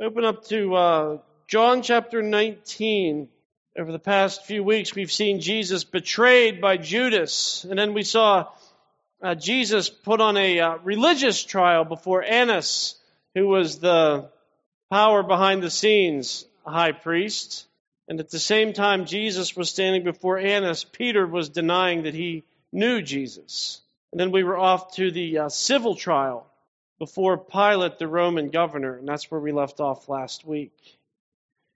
Open up to uh, John chapter 19. Over the past few weeks, we've seen Jesus betrayed by Judas, and then we saw uh, Jesus put on a uh, religious trial before Annas, who was the power behind the scenes high priest. And at the same time, Jesus was standing before Annas, Peter was denying that he knew Jesus. And then we were off to the uh, civil trial before Pilate, the Roman governor, and that's where we left off last week.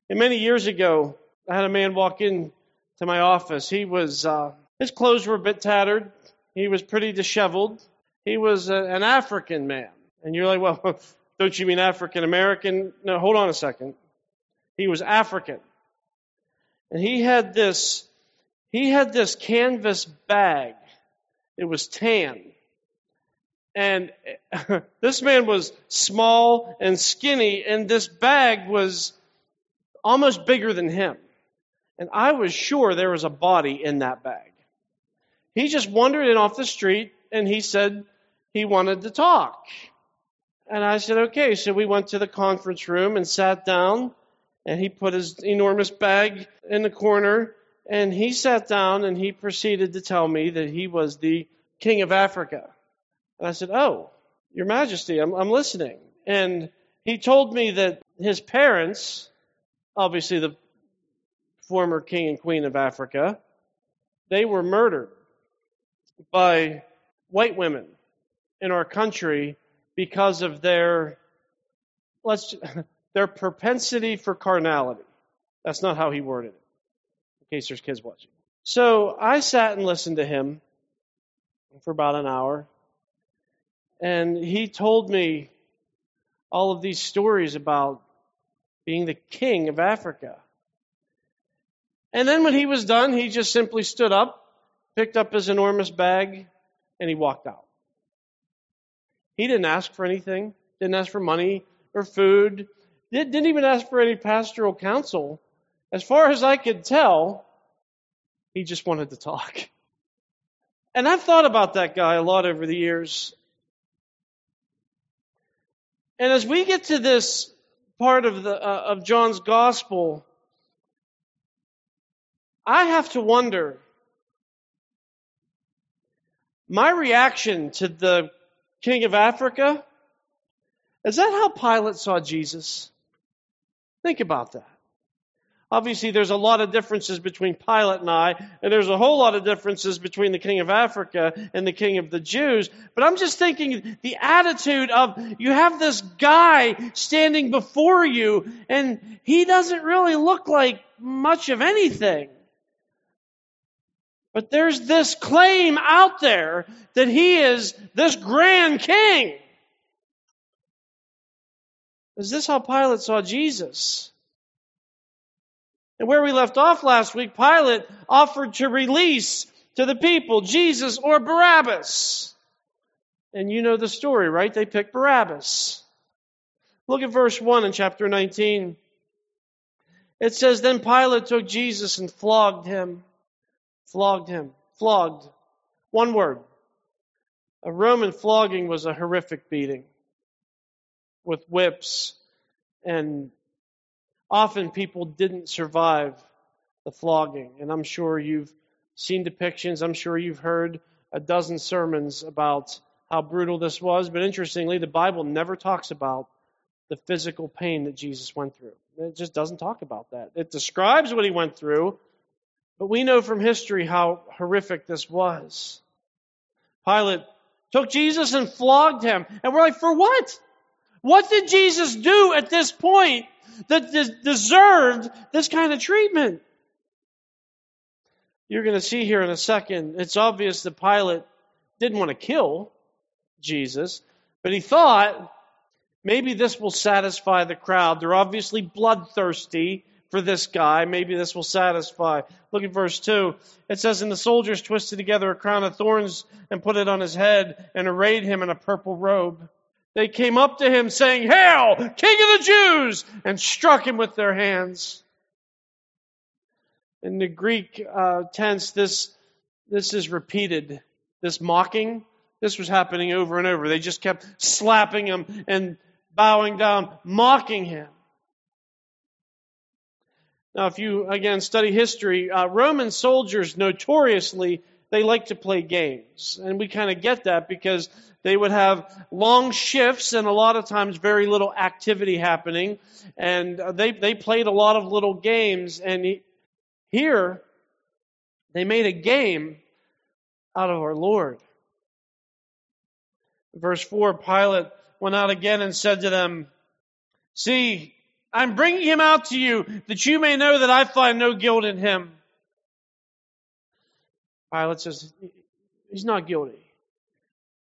And many years ago, I had a man walk in to my office. He was, uh, his clothes were a bit tattered. He was pretty disheveled. He was a, an African man. And you're like, well, don't you mean African American? No, hold on a second. He was African. And he had this, he had this canvas bag. It was tan. And this man was small and skinny, and this bag was almost bigger than him. And I was sure there was a body in that bag. He just wandered in off the street and he said he wanted to talk. And I said, okay. So we went to the conference room and sat down and he put his enormous bag in the corner and he sat down and he proceeded to tell me that he was the king of Africa. And I said, oh, your majesty, I'm, I'm listening. And he told me that his parents, obviously the former king and queen of Africa, they were murdered by white women in our country because of their let's their propensity for carnality. That's not how he worded it. In case there's kids watching. So I sat and listened to him for about an hour, and he told me all of these stories about being the king of Africa and then when he was done, he just simply stood up, picked up his enormous bag, and he walked out. He didn't ask for anything, didn't ask for money or food, didn't even ask for any pastoral counsel. As far as I could tell, he just wanted to talk. And I've thought about that guy a lot over the years. And as we get to this part of the uh, of John's gospel, I have to wonder my reaction to the king of Africa is that how Pilate saw Jesus? Think about that. Obviously, there's a lot of differences between Pilate and I, and there's a whole lot of differences between the king of Africa and the king of the Jews. But I'm just thinking the attitude of you have this guy standing before you, and he doesn't really look like much of anything. But there's this claim out there that he is this grand king. Is this how Pilate saw Jesus? And where we left off last week, Pilate offered to release to the people Jesus or Barabbas. And you know the story, right? They picked Barabbas. Look at verse 1 in chapter 19. It says, Then Pilate took Jesus and flogged him flogged him. Flogged. One word. A Roman flogging was a horrific beating with whips, and often people didn't survive the flogging. And I'm sure you've seen depictions, I'm sure you've heard a dozen sermons about how brutal this was, but interestingly, the Bible never talks about the physical pain that Jesus went through. It just doesn't talk about that. It describes what he went through, but we know from history how horrific this was. Pilate took Jesus and flogged him. And we're like, for what? What did Jesus do at this point that deserved this kind of treatment? You're going to see here in a second, it's obvious that Pilate didn't want to kill Jesus, but he thought maybe this will satisfy the crowd. They're obviously bloodthirsty for this guy. Maybe this will satisfy. Look at verse 2. It says, And the soldiers twisted together a crown of thorns and put it on his head and arrayed him in a purple robe. They came up to him saying, Hail, King of the Jews! and struck him with their hands. In the Greek uh, tense, this, this is repeated. This mocking, this was happening over and over. They just kept slapping him and bowing down, mocking him. Now, if you, again, study history, uh, Roman soldiers notoriously, they like to play games. And we kind of get that because they would have long shifts and a lot of times very little activity happening. And uh, they, they played a lot of little games. And he, here, they made a game out of our Lord. Verse 4 Pilate went out again and said to them, See, I'm bringing him out to you that you may know that I find no guilt in him. Pilate says, He's not guilty.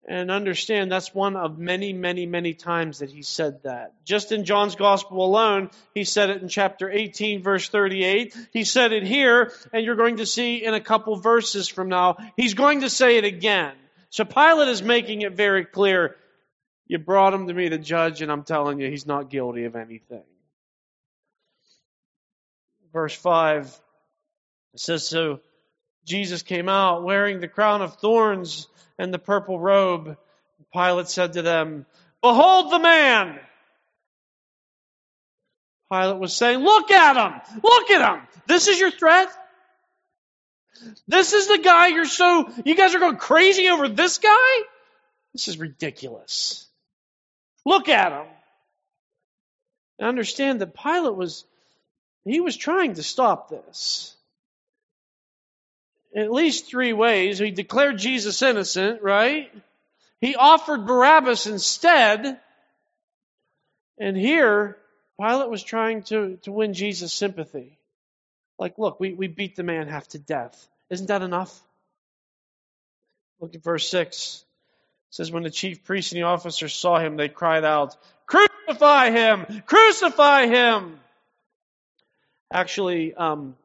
And understand that's one of many, many, many times that he said that. Just in John's Gospel alone, he said it in chapter 18, verse 38. He said it here, and you're going to see in a couple verses from now, he's going to say it again. So Pilate is making it very clear you brought him to me to judge, and I'm telling you, he's not guilty of anything. Verse 5 it says, So Jesus came out wearing the crown of thorns and the purple robe. Pilate said to them, Behold the man! Pilate was saying, Look at him! Look at him! This is your threat? This is the guy you're so, you guys are going crazy over this guy? This is ridiculous. Look at him. And understand that Pilate was, he was trying to stop this. At least three ways. He declared Jesus innocent, right? He offered Barabbas instead. And here, Pilate was trying to, to win Jesus' sympathy. Like, look, we, we beat the man half to death. Isn't that enough? Look at verse 6. It says, When the chief priests and the officers saw him, they cried out, Crucify him! Crucify him! Actually, um,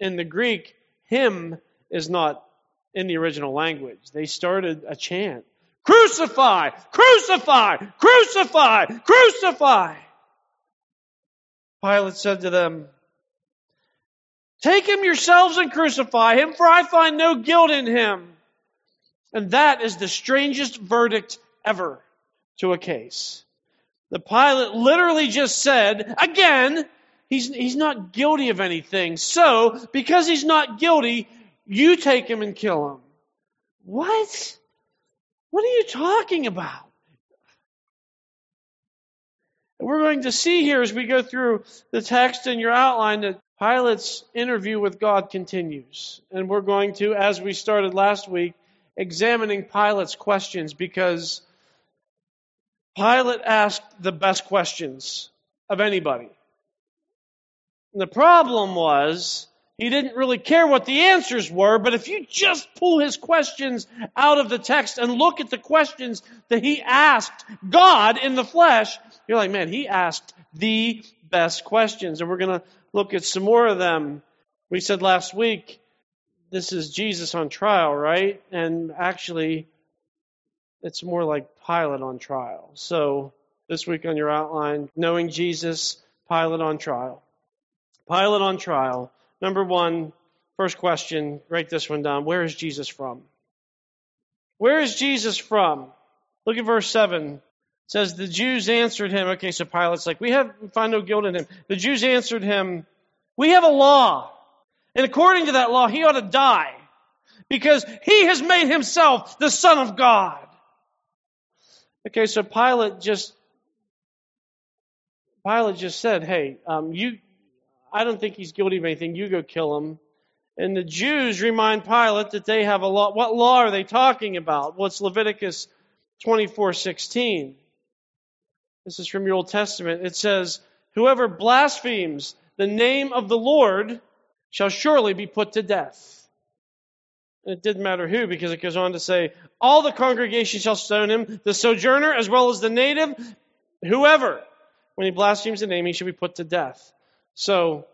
in the Greek, him is not in the original language. They started a chant Crucify! Crucify! Crucify! Crucify! Pilate said to them, Take him yourselves and crucify him, for I find no guilt in him. And that is the strangest verdict ever to a case. The Pilate literally just said, again, he's, he's not guilty of anything. So, because he's not guilty, you take him and kill him. What? What are you talking about? We're going to see here as we go through the text in your outline that Pilate's interview with God continues. And we're going to, as we started last week, examining Pilate's questions because Pilate asked the best questions of anybody. And the problem was he didn't really care what the answers were, but if you just pull his questions out of the text and look at the questions that he asked God in the flesh, you're like, man, he asked the best questions. And we're going to look at some more of them. We said last week, this is Jesus on trial, right? And actually, it's more like Pilate on trial. So, this week on your outline, knowing Jesus, Pilate on trial. Pilate on trial. Number one, first question, write this one down. Where is Jesus from? Where is Jesus from? Look at verse 7. It says, The Jews answered him. Okay, so Pilate's like, We have find no guilt in him. The Jews answered him, we have a law. And according to that law, he ought to die because he has made himself the Son of God. Okay, so Pilate just Pilate just said, "Hey, um, you, I don't think he's guilty of anything. You go kill him." And the Jews remind Pilate that they have a law. What law are they talking about? Well, it's Leviticus twenty-four sixteen. This is from your Old Testament. It says, "Whoever blasphemes the name of the Lord shall surely be put to death. And it didn't matter who, because it goes on to say, All the congregation shall stone him, the sojourner as well as the native, whoever. When he blasphemes the name, he should be put to death. So,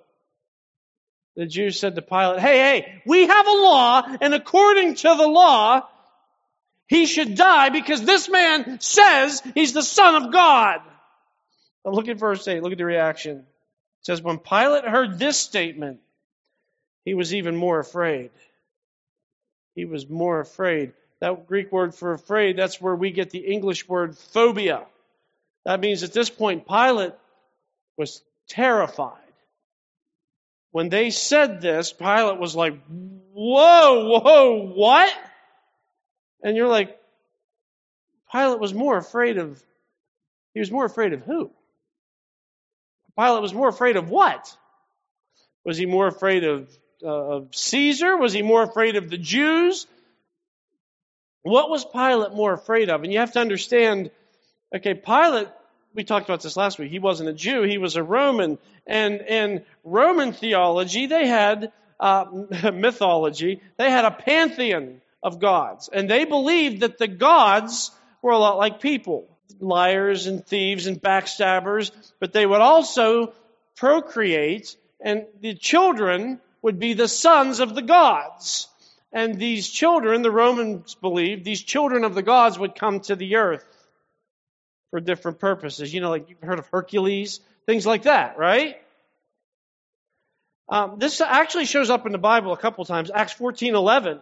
the Jews said to Pilate, Hey, hey, we have a law, and according to the law, he should die because this man says he's the Son of God. But look at verse 8. Look at the reaction. It says, When Pilate heard this statement, he was even more afraid. He was more afraid. That Greek word for afraid, that's where we get the English word phobia. That means at this point, Pilate was terrified. When they said this, Pilate was like, Whoa, whoa, what? And you're like, Pilate was more afraid of, he was more afraid of who? Pilate was more afraid of what? Was he more afraid of, uh, of Caesar? Was he more afraid of the Jews? What was Pilate more afraid of? And you have to understand, okay, Pilate, we talked about this last week. He wasn't a Jew, he was a Roman. And in Roman theology, they had uh, mythology, they had a pantheon of gods. And they believed that the gods were a lot like people liars and thieves and backstabbers, but they would also procreate, and the children would be the sons of the gods. And these children, the Romans believed, these children of the gods would come to the earth for different purposes. You know, like you've heard of Hercules, things like that, right? Um, this actually shows up in the Bible a couple times. Acts 14 11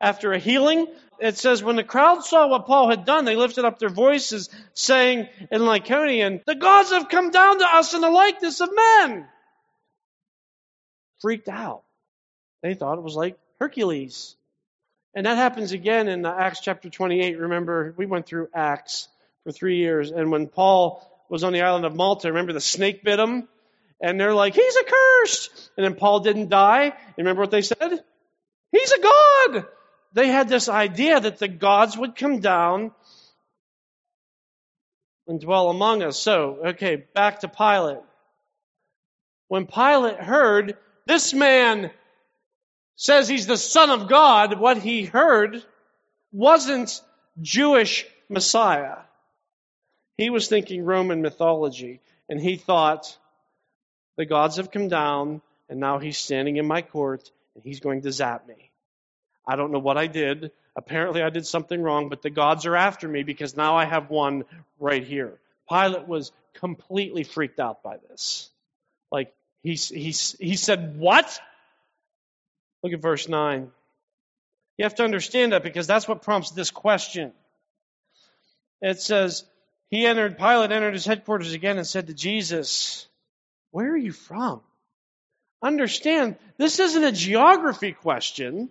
after a healing. It says, when the crowd saw what Paul had done, they lifted up their voices, saying in Lycaonian, The gods have come down to us in the likeness of men. Freaked out. They thought it was like Hercules. And that happens again in Acts chapter 28. Remember, we went through Acts for three years. And when Paul was on the island of Malta, remember the snake bit him? And they're like, He's accursed. And then Paul didn't die. Remember what they said? He's a god they had this idea that the gods would come down and dwell among us. So, okay, back to Pilate. When Pilate heard this man says he's the Son of God, what he heard wasn't Jewish Messiah. He was thinking Roman mythology, and he thought, the gods have come down, and now he's standing in my court, and he's going to zap me. I don't know what I did. Apparently, I did something wrong, but the gods are after me because now I have one right here. Pilate was completely freaked out by this. Like, he, he, he said, What? Look at verse 9. You have to understand that because that's what prompts this question. It says, He entered, Pilate entered his headquarters again and said to Jesus, Where are you from? Understand, this isn't a geography question.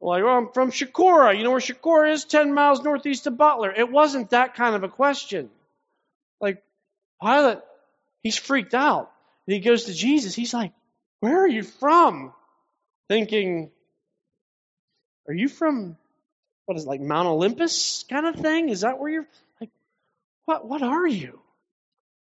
Like, well, I'm from Chicora. You know where Chicora is? 10 miles northeast of Butler. It wasn't that kind of a question. Like, Pilate, he's freaked out. And he goes to Jesus. He's like, Where are you from? Thinking, Are you from, what is it, like Mount Olympus kind of thing? Is that where you're, like, what, what are you?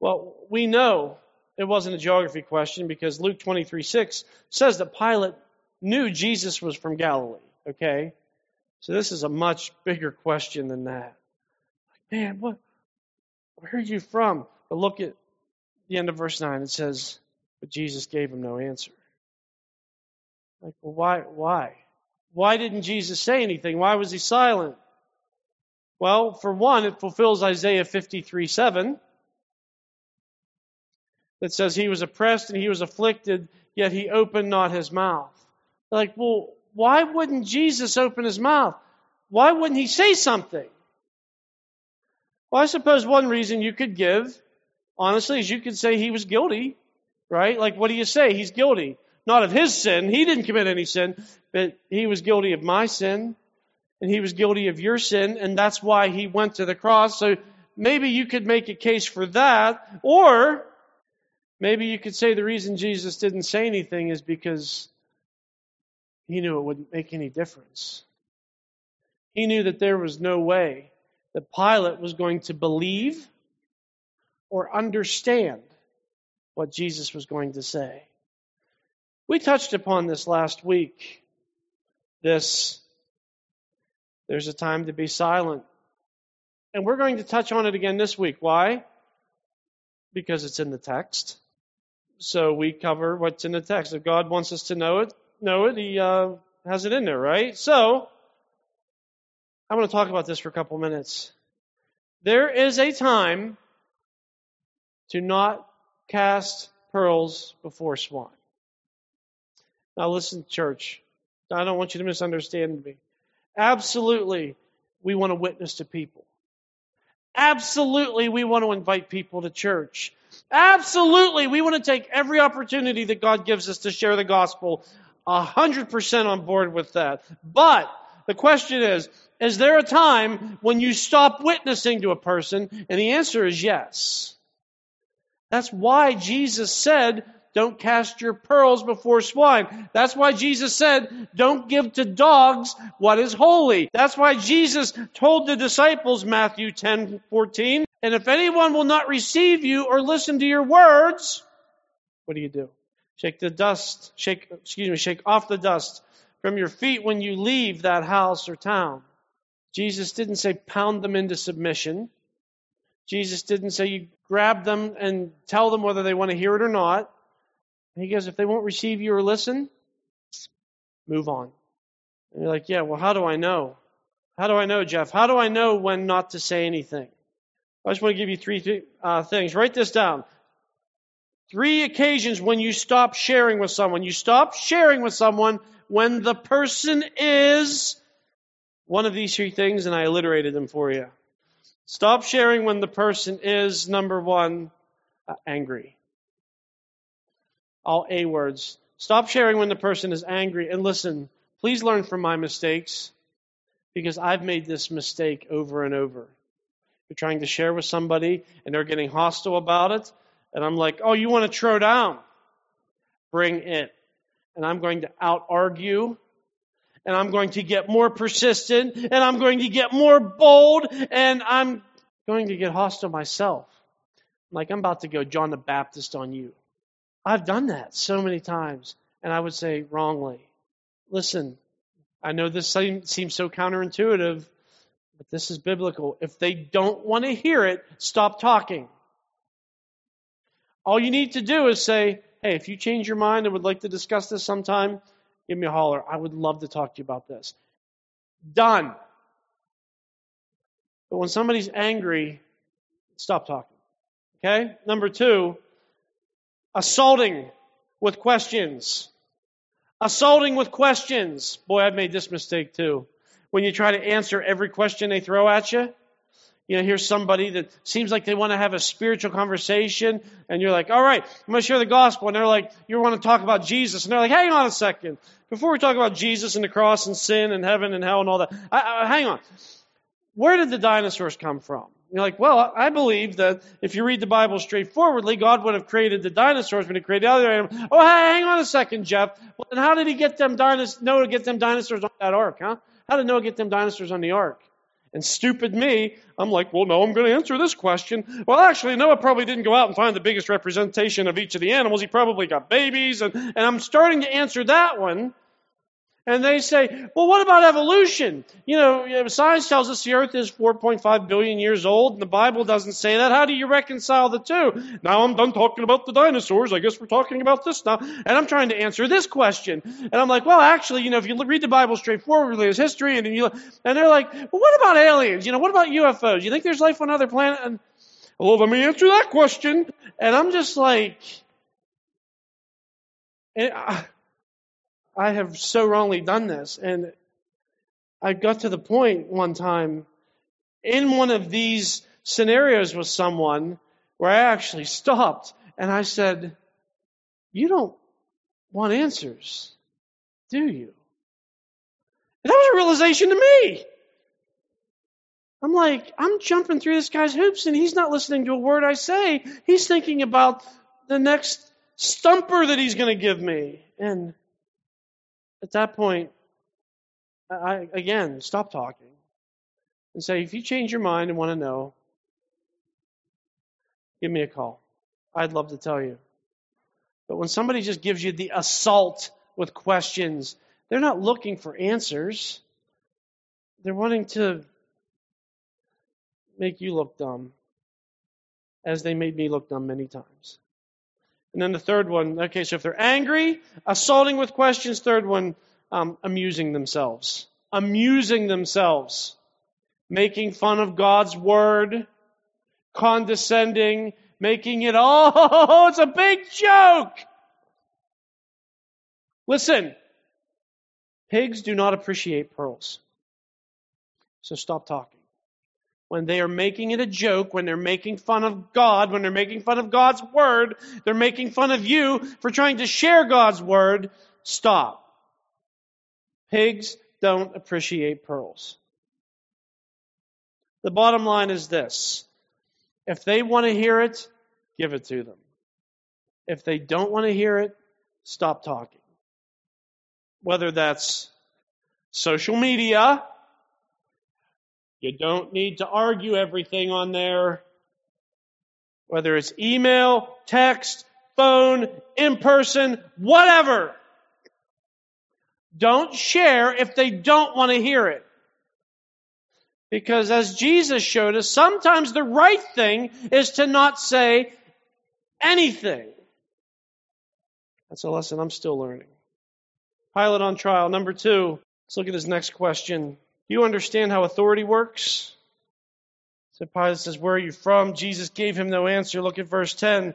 Well, we know it wasn't a geography question because Luke 23 6 says that Pilate knew Jesus was from Galilee. Okay? So this is a much bigger question than that. Like, man, what where are you from? But look at the end of verse 9. It says, But Jesus gave him no answer. Like, well, why why? Why didn't Jesus say anything? Why was he silent? Well, for one, it fulfills Isaiah 53 7 that says he was oppressed and he was afflicted, yet he opened not his mouth. Like, well, why wouldn't Jesus open his mouth? Why wouldn't he say something? Well, I suppose one reason you could give, honestly, is you could say he was guilty, right? Like, what do you say? He's guilty. Not of his sin. He didn't commit any sin, but he was guilty of my sin, and he was guilty of your sin, and that's why he went to the cross. So maybe you could make a case for that, or maybe you could say the reason Jesus didn't say anything is because he knew it wouldn't make any difference. He knew that there was no way that Pilate was going to believe or understand what Jesus was going to say. We touched upon this last week. This, there's a time to be silent. And we're going to touch on it again this week. Why? Because it's in the text. So we cover what's in the text. If God wants us to know it, know it. He uh, has it in there, right? So, I'm going to talk about this for a couple minutes. There is a time to not cast pearls before swine. Now, listen, church. I don't want you to misunderstand me. Absolutely, we want to witness to people. Absolutely, we want to invite people to church. Absolutely, we want to take every opportunity that God gives us to share the gospel. A hundred percent on board with that. But the question is, is there a time when you stop witnessing to a person? And the answer is yes. That's why Jesus said, don't cast your pearls before swine. That's why Jesus said, don't give to dogs what is holy. That's why Jesus told the disciples, Matthew 10, 14, and if anyone will not receive you or listen to your words, what do you do? Shake the dust, shake, excuse me, shake off the dust from your feet when you leave that house or town. Jesus didn't say pound them into submission. Jesus didn't say you grab them and tell them whether they want to hear it or not. And he goes, if they won't receive you or listen, move on. And you're like, yeah, well, how do I know? How do I know, Jeff? How do I know when not to say anything? I just want to give you three uh, things. Write this down. Three occasions when you stop sharing with someone. You stop sharing with someone when the person is one of these three things, and I alliterated them for you. Stop sharing when the person is, number one, uh, angry. All A words. Stop sharing when the person is angry. And listen, please learn from my mistakes because I've made this mistake over and over. You're trying to share with somebody and they're getting hostile about it. And I'm like, oh, you want to throw down? Bring it. And I'm going to out argue and I'm going to get more persistent and I'm going to get more bold and I'm going to get hostile myself. Like I'm about to go John the Baptist on you. I've done that so many times and I would say wrongly. Listen, I know this seems so counterintuitive, but this is biblical. If they don't want to hear it, stop talking. All you need to do is say, hey, if you change your mind and would like to discuss this sometime, give me a holler. I would love to talk to you about this. Done. But when somebody's angry, stop talking. Okay? Number two, assaulting with questions. Assaulting with questions. Boy, I've made this mistake too. When you try to answer every question they throw at you, you know, here's somebody that seems like they want to have a spiritual conversation, and you're like, all right, I'm going to share the gospel. And they're like, you want to talk about Jesus. And they're like, hang on a second. Before we talk about Jesus and the cross and sin and heaven and hell and all that, I, I, hang on. Where did the dinosaurs come from? You're like, well, I believe that if you read the Bible straightforwardly, God would have created the dinosaurs when He created the other animals. Oh, hey, hang on a second, Jeff. Well, then how did He get them dinosaurs? Noah get them dinosaurs on that ark, huh? How did Noah get them dinosaurs on the ark? And stupid me, I'm like, well, no, I'm going to answer this question. Well, actually, Noah probably didn't go out and find the biggest representation of each of the animals. He probably got babies. And, and I'm starting to answer that one. And they say, well, what about evolution? You know, science tells us the earth is 4.5 billion years old, and the Bible doesn't say that. How do you reconcile the two? Now I'm done talking about the dinosaurs. I guess we're talking about this now. And I'm trying to answer this question. And I'm like, well, actually, you know, if you read the Bible straightforwardly, there's history, and you, and they're like, well, what about aliens? You know, what about UFOs? You think there's life on other planets? And, well, let me answer that question. And I'm just like, and I, I have so wrongly done this. And I got to the point one time in one of these scenarios with someone where I actually stopped and I said, You don't want answers, do you? And that was a realization to me. I'm like, I'm jumping through this guy's hoops and he's not listening to a word I say. He's thinking about the next stumper that he's going to give me. And at that point, I, again, stop talking and say, if you change your mind and want to know, give me a call. I'd love to tell you. But when somebody just gives you the assault with questions, they're not looking for answers. They're wanting to make you look dumb, as they made me look dumb many times. And then the third one, okay, so if they're angry, assaulting with questions. Third one, um, amusing themselves. Amusing themselves. Making fun of God's word. Condescending. Making it, oh, it's a big joke. Listen, pigs do not appreciate pearls. So stop talking. When they are making it a joke, when they're making fun of God, when they're making fun of God's word, they're making fun of you for trying to share God's word, stop. Pigs don't appreciate pearls. The bottom line is this. If they want to hear it, give it to them. If they don't want to hear it, stop talking. Whether that's social media, you don't need to argue everything on there. Whether it's email, text, phone, in person, whatever. Don't share if they don't want to hear it. Because as Jesus showed us, sometimes the right thing is to not say anything. That's a lesson I'm still learning. Pilate on trial. Number two, let's look at his next question. You understand how authority works? So Pilate says, Where are you from? Jesus gave him no answer. Look at verse 10.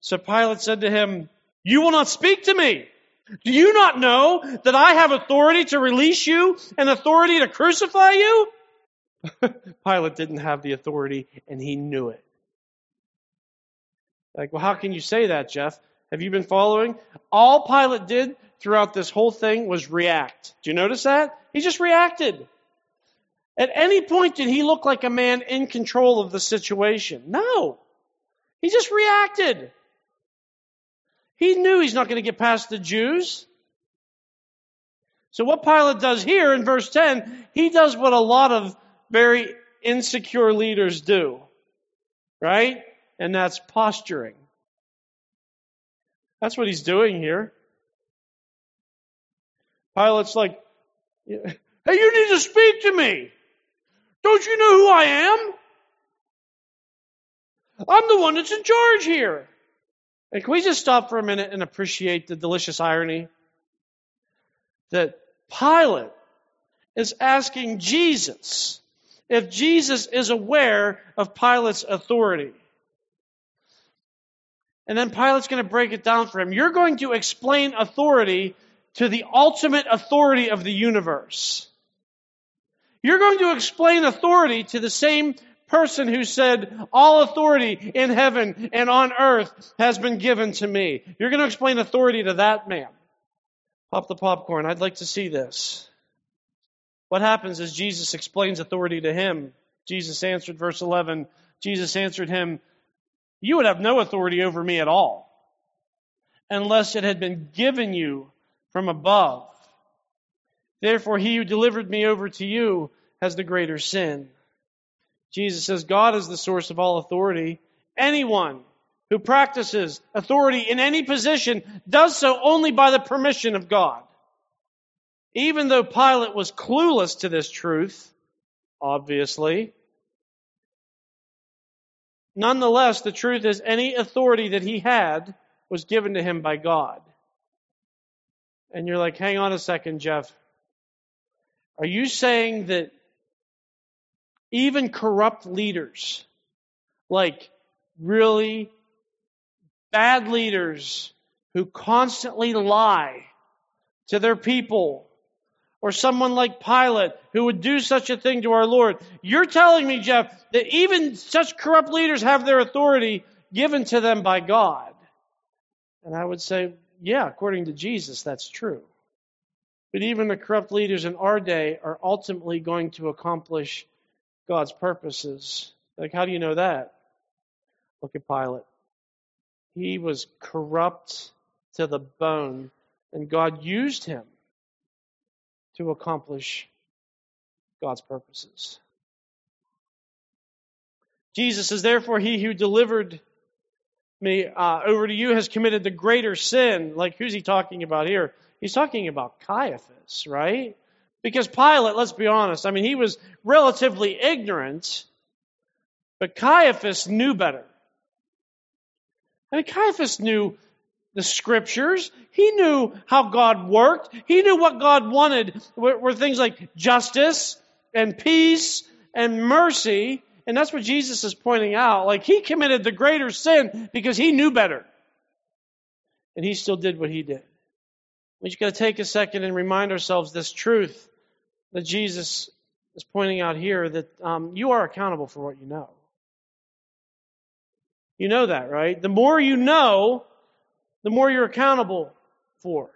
So Pilate said to him, You will not speak to me. Do you not know that I have authority to release you and authority to crucify you? Pilate didn't have the authority and he knew it. Like, well, how can you say that, Jeff? Have you been following? All Pilate did throughout this whole thing was react. Do you notice that? He just reacted. At any point did he look like a man in control of the situation? No. He just reacted. He knew he's not going to get past the Jews. So what Pilate does here in verse 10, he does what a lot of very insecure leaders do. Right? And that's posturing. That's what he's doing here. Pilate's like, hey, you need to speak to me. Don't you know who I am? I'm the one that's in charge here. And can we just stop for a minute and appreciate the delicious irony? That Pilate is asking Jesus if Jesus is aware of Pilate's authority. And then Pilate's going to break it down for him. You're going to explain authority to the ultimate authority of the universe. You're going to explain authority to the same person who said, All authority in heaven and on earth has been given to me. You're going to explain authority to that man. Pop the popcorn. I'd like to see this. What happens is Jesus explains authority to him. Jesus answered, verse 11, Jesus answered him, You would have no authority over me at all, unless it had been given you from above. Therefore, he who delivered me over to you has the greater sin. Jesus says God is the source of all authority. Anyone who practices authority in any position does so only by the permission of God. Even though Pilate was clueless to this truth, obviously, nonetheless, the truth is any authority that he had was given to him by God. And you're like, hang on a second, Jeff. Are you saying that even corrupt leaders, like really bad leaders who constantly lie to their people, or someone like Pilate who would do such a thing to our Lord. You're telling me, Jeff, that even such corrupt leaders have their authority given to them by God. And I would say, yeah, according to Jesus, that's true. But even the corrupt leaders in our day are ultimately going to accomplish God's purposes. Like, how do you know that? Look at Pilate. He was corrupt to the bone, and God used him to accomplish God's purposes. Jesus says, Therefore, he who delivered me uh, over to you has committed the greater sin. Like, who's he talking about here? He's talking about Caiaphas, right? Because Pilate, let's be honest, I mean, he was relatively ignorant, but Caiaphas knew better. I mean, Caiaphas knew the scriptures. He knew how God worked. He knew what God wanted were, things like justice and peace and mercy. And that's what Jesus is pointing out. Like he committed the greater sin because he knew better. And he still did what he did. We just got to take a second and remind ourselves this truth that Jesus is pointing out here that um, you are accountable for what you know. You know that, right? The more you know, the more you're accountable for.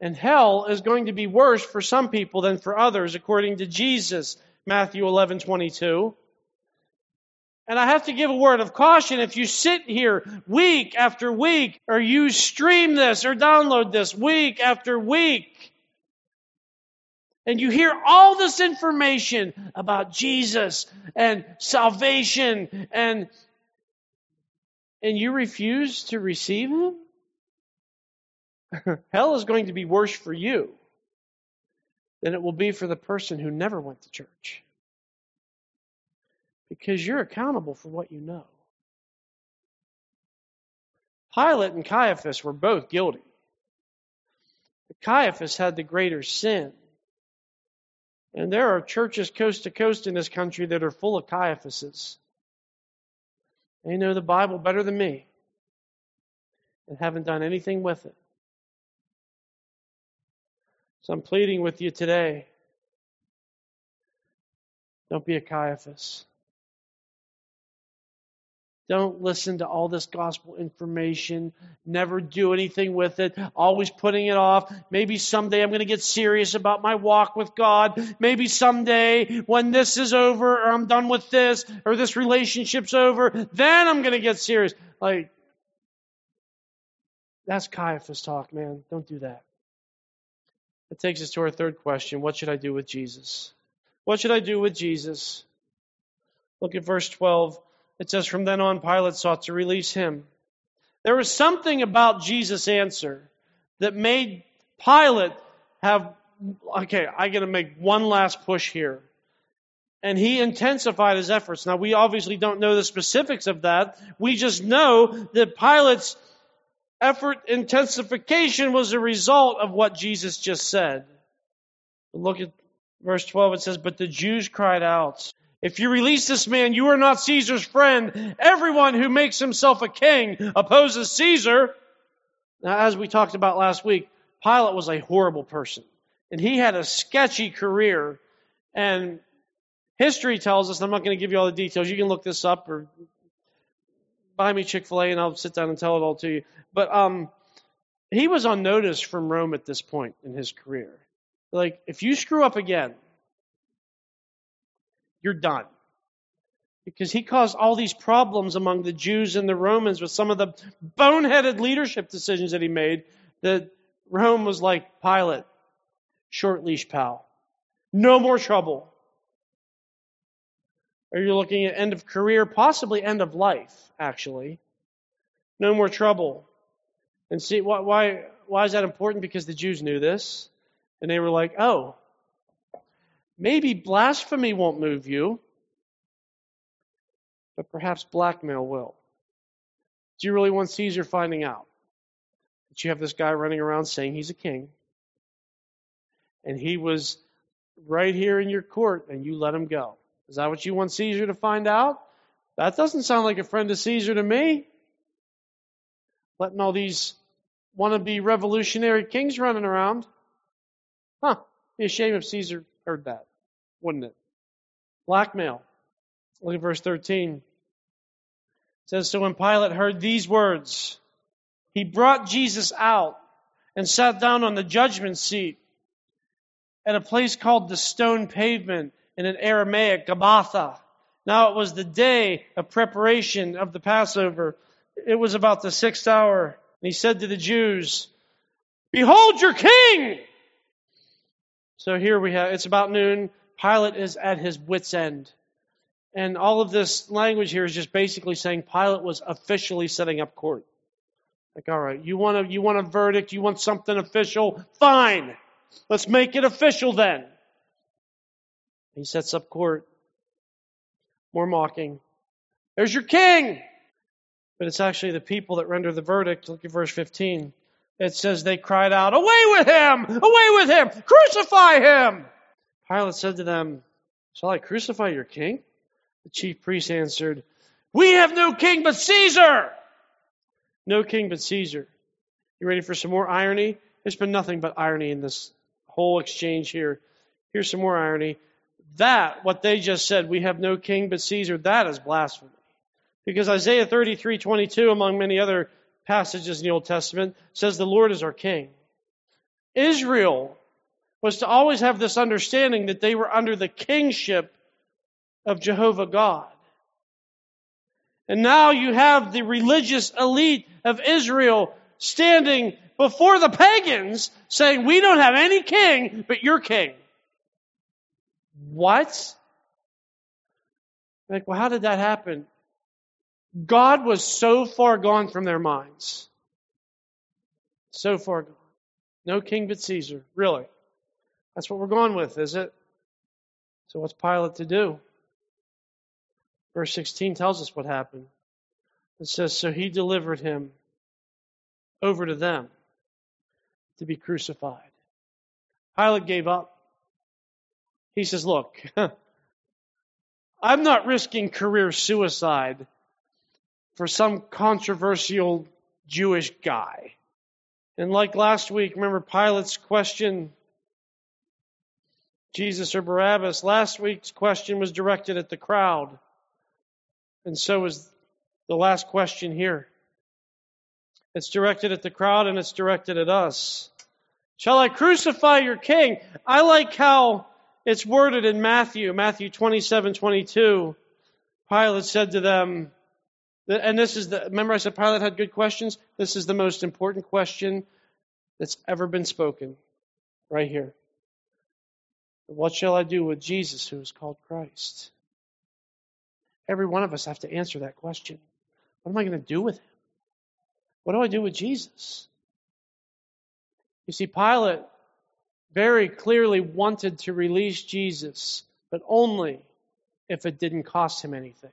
And hell is going to be worse for some people than for others, according to Jesus, Matthew 11, 22. And I have to give a word of caution. If you sit here week after week, or you stream this or download this week after week, and you hear all this information about Jesus and salvation and and you refuse to receive him, hell is going to be worse for you than it will be for the person who never went to church because you're accountable for what you know. Pilate and Caiaphas were both guilty. But Caiaphas had the greater sin. And there are churches coast to coast in this country that are full of Caiaphases. They know the Bible better than me and haven't done anything with it. So I'm pleading with you today. Don't be a Caiaphas. Don't listen to all this gospel information. Never do anything with it. Always putting it off. Maybe someday I'm going to get serious about my walk with God. Maybe someday when this is over or I'm done with this or this relationship's over, then I'm going to get serious. Like, that's Caiaphas talk, man. Don't do that. That takes us to our third question. What should I do with Jesus? What should I do with Jesus? Look at verse 12. It says, From then on, Pilate sought to release him. There was something about Jesus' answer that made Pilate have, okay, I got to make one last push here. And he intensified his efforts. Now, we obviously don't know the specifics of that. We just know that Pilate's effort intensification was a result of what Jesus just said. Look at verse 12. It says, But the Jews cried out, if you release this man, you are not Caesar's friend. Everyone who makes himself a king opposes Caesar. Now, as we talked about last week, Pilate was a horrible person. And he had a sketchy career. And history tells us, I'm not going to give you all the details. You can look this up or buy me Chick fil A and I'll sit down and tell it all to you. But um, he was on notice from Rome at this point in his career. Like, if you screw up again, you're done. Because he caused all these problems among the Jews and the Romans with some of the boneheaded leadership decisions that he made that Rome was like, Pilate, short leash pal. No more trouble. Or you're looking at end of career, possibly end of life, actually. No more trouble. And see, why, why, why is that important? Because the Jews knew this. And they were like, oh, Maybe blasphemy won't move you, but perhaps blackmail will. Do you really want Caesar finding out that you have this guy running around saying he's a king? And he was right here in your court and you let him go. Is that what you want Caesar to find out? That doesn't sound like a friend of Caesar to me. Letting all these wannabe revolutionary kings running around. Huh. Be shame if Caesar heard that wouldn't it? Blackmail. Look at verse 13. It says, So when Pilate heard these words, he brought Jesus out and sat down on the judgment seat at a place called the stone pavement in an Aramaic, Gabbatha. Now it was the day of preparation of the Passover. It was about the sixth hour. And he said to the Jews, Behold your king! So here we have, it's about noon. Pilate is at his wits' end. And all of this language here is just basically saying Pilate was officially setting up court. Like, all right, you want a, you want a verdict, you want something official? Fine. Let's make it official then. He sets up court. More mocking. There's your king. But it's actually the people that render the verdict. Look at verse 15. It says they cried out, Away with him! Away with him! Crucify him! Pilate said to them, Shall I crucify your king? The chief priests answered, We have no king but Caesar! No king but Caesar. You ready for some more irony? There's been nothing but irony in this whole exchange here. Here's some more irony. That, what they just said, we have no king but Caesar, that is blasphemy. Because Isaiah 33, 22, among many other passages in the Old Testament, says the Lord is our king. Israel was to always have this understanding that they were under the kingship of Jehovah God. And now you have the religious elite of Israel standing before the pagans saying, We don't have any king but your king. What? Like, well, how did that happen? God was so far gone from their minds. So far gone. No king but Caesar. Really. That's what we're going with, is it? So what's Pilate to do? Verse 16 tells us what happened. It says, So he delivered him over to them to be crucified. Pilate gave up. He says, Look, I'm not risking career suicide for some controversial Jewish guy. And like last week, remember Pilate's question Jesus or Barabbas? Last week's question was directed at the crowd. And so is the last question here. It's directed at the crowd and it's directed at us. Shall I crucify your king? I like how it's worded in Matthew, Matthew 27, 22. Pilate said to them, and this is the, remember I said Pilate had good questions? This is the most important question that's ever been spoken right here. What shall I do with Jesus who is called Christ? Every one of us have to answer that question. What am I going to do with him? What do I do with Jesus? You see, Pilate very clearly wanted to release Jesus, but only if it didn't cost him anything.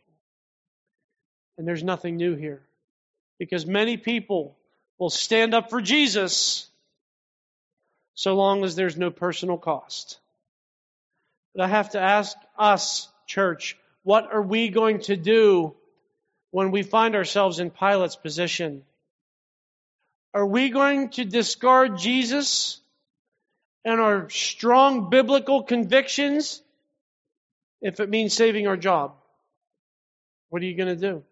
And there's nothing new here. Because many people will stand up for Jesus so long as there's no personal cost. But I have to ask us, church, what are we going to do when we find ourselves in Pilate's position? Are we going to discard Jesus and our strong biblical convictions if it means saving our job? What are you going to do?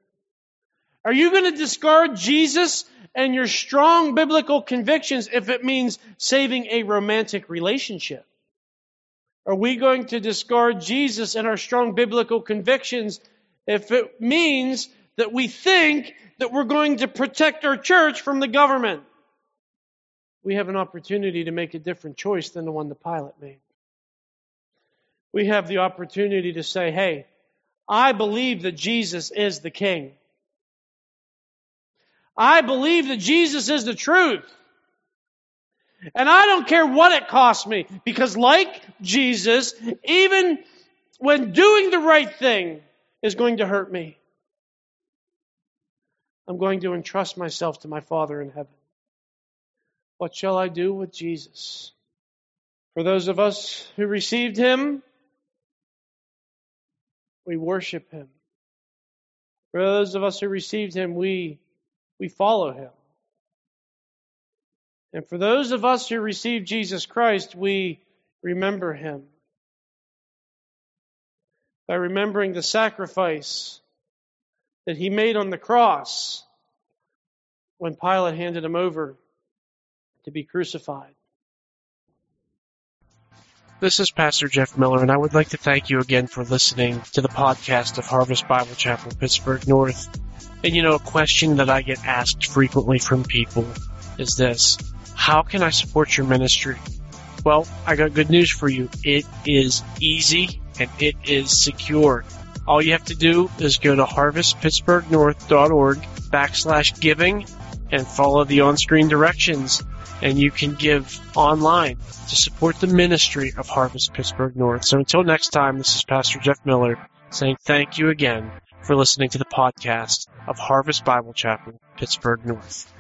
Are you going to discard Jesus and your strong biblical convictions if it means saving a romantic relationship? Are we going to discard Jesus and our strong biblical convictions if it means that we think that we're going to protect our church from the government? We have an opportunity to make a different choice than the one the Pilate made. We have the opportunity to say, hey, I believe that Jesus is the King. I believe that Jesus is the truth. And I don't care what it costs me because like Jesus, even when doing the right thing is going to hurt me, I'm going to entrust myself to my Father in heaven. What shall I do with Jesus? For those of us who received him, we worship him. For those of us who received him, we we follow him. And for those of us who receive Jesus Christ, we remember him. By remembering the sacrifice that he made on the cross when Pilate handed him over to be crucified. This is Pastor Jeff Miller, and I would like to thank you again for listening to the podcast of Harvest Bible Chapel, Pittsburgh North. And you know, a question that I get asked frequently from people is this How can I support your ministry? Well, I got good news for you. It is easy and it is secure. All you have to do is go to harvestpittsburghnorth.org backslash giving and follow the on-screen directions and you can give online to support the ministry of Harvest Pittsburgh North. So until next time, this is Pastor Jeff Miller saying thank you again for listening to the podcast of Harvest Bible Chapel, Pittsburgh North.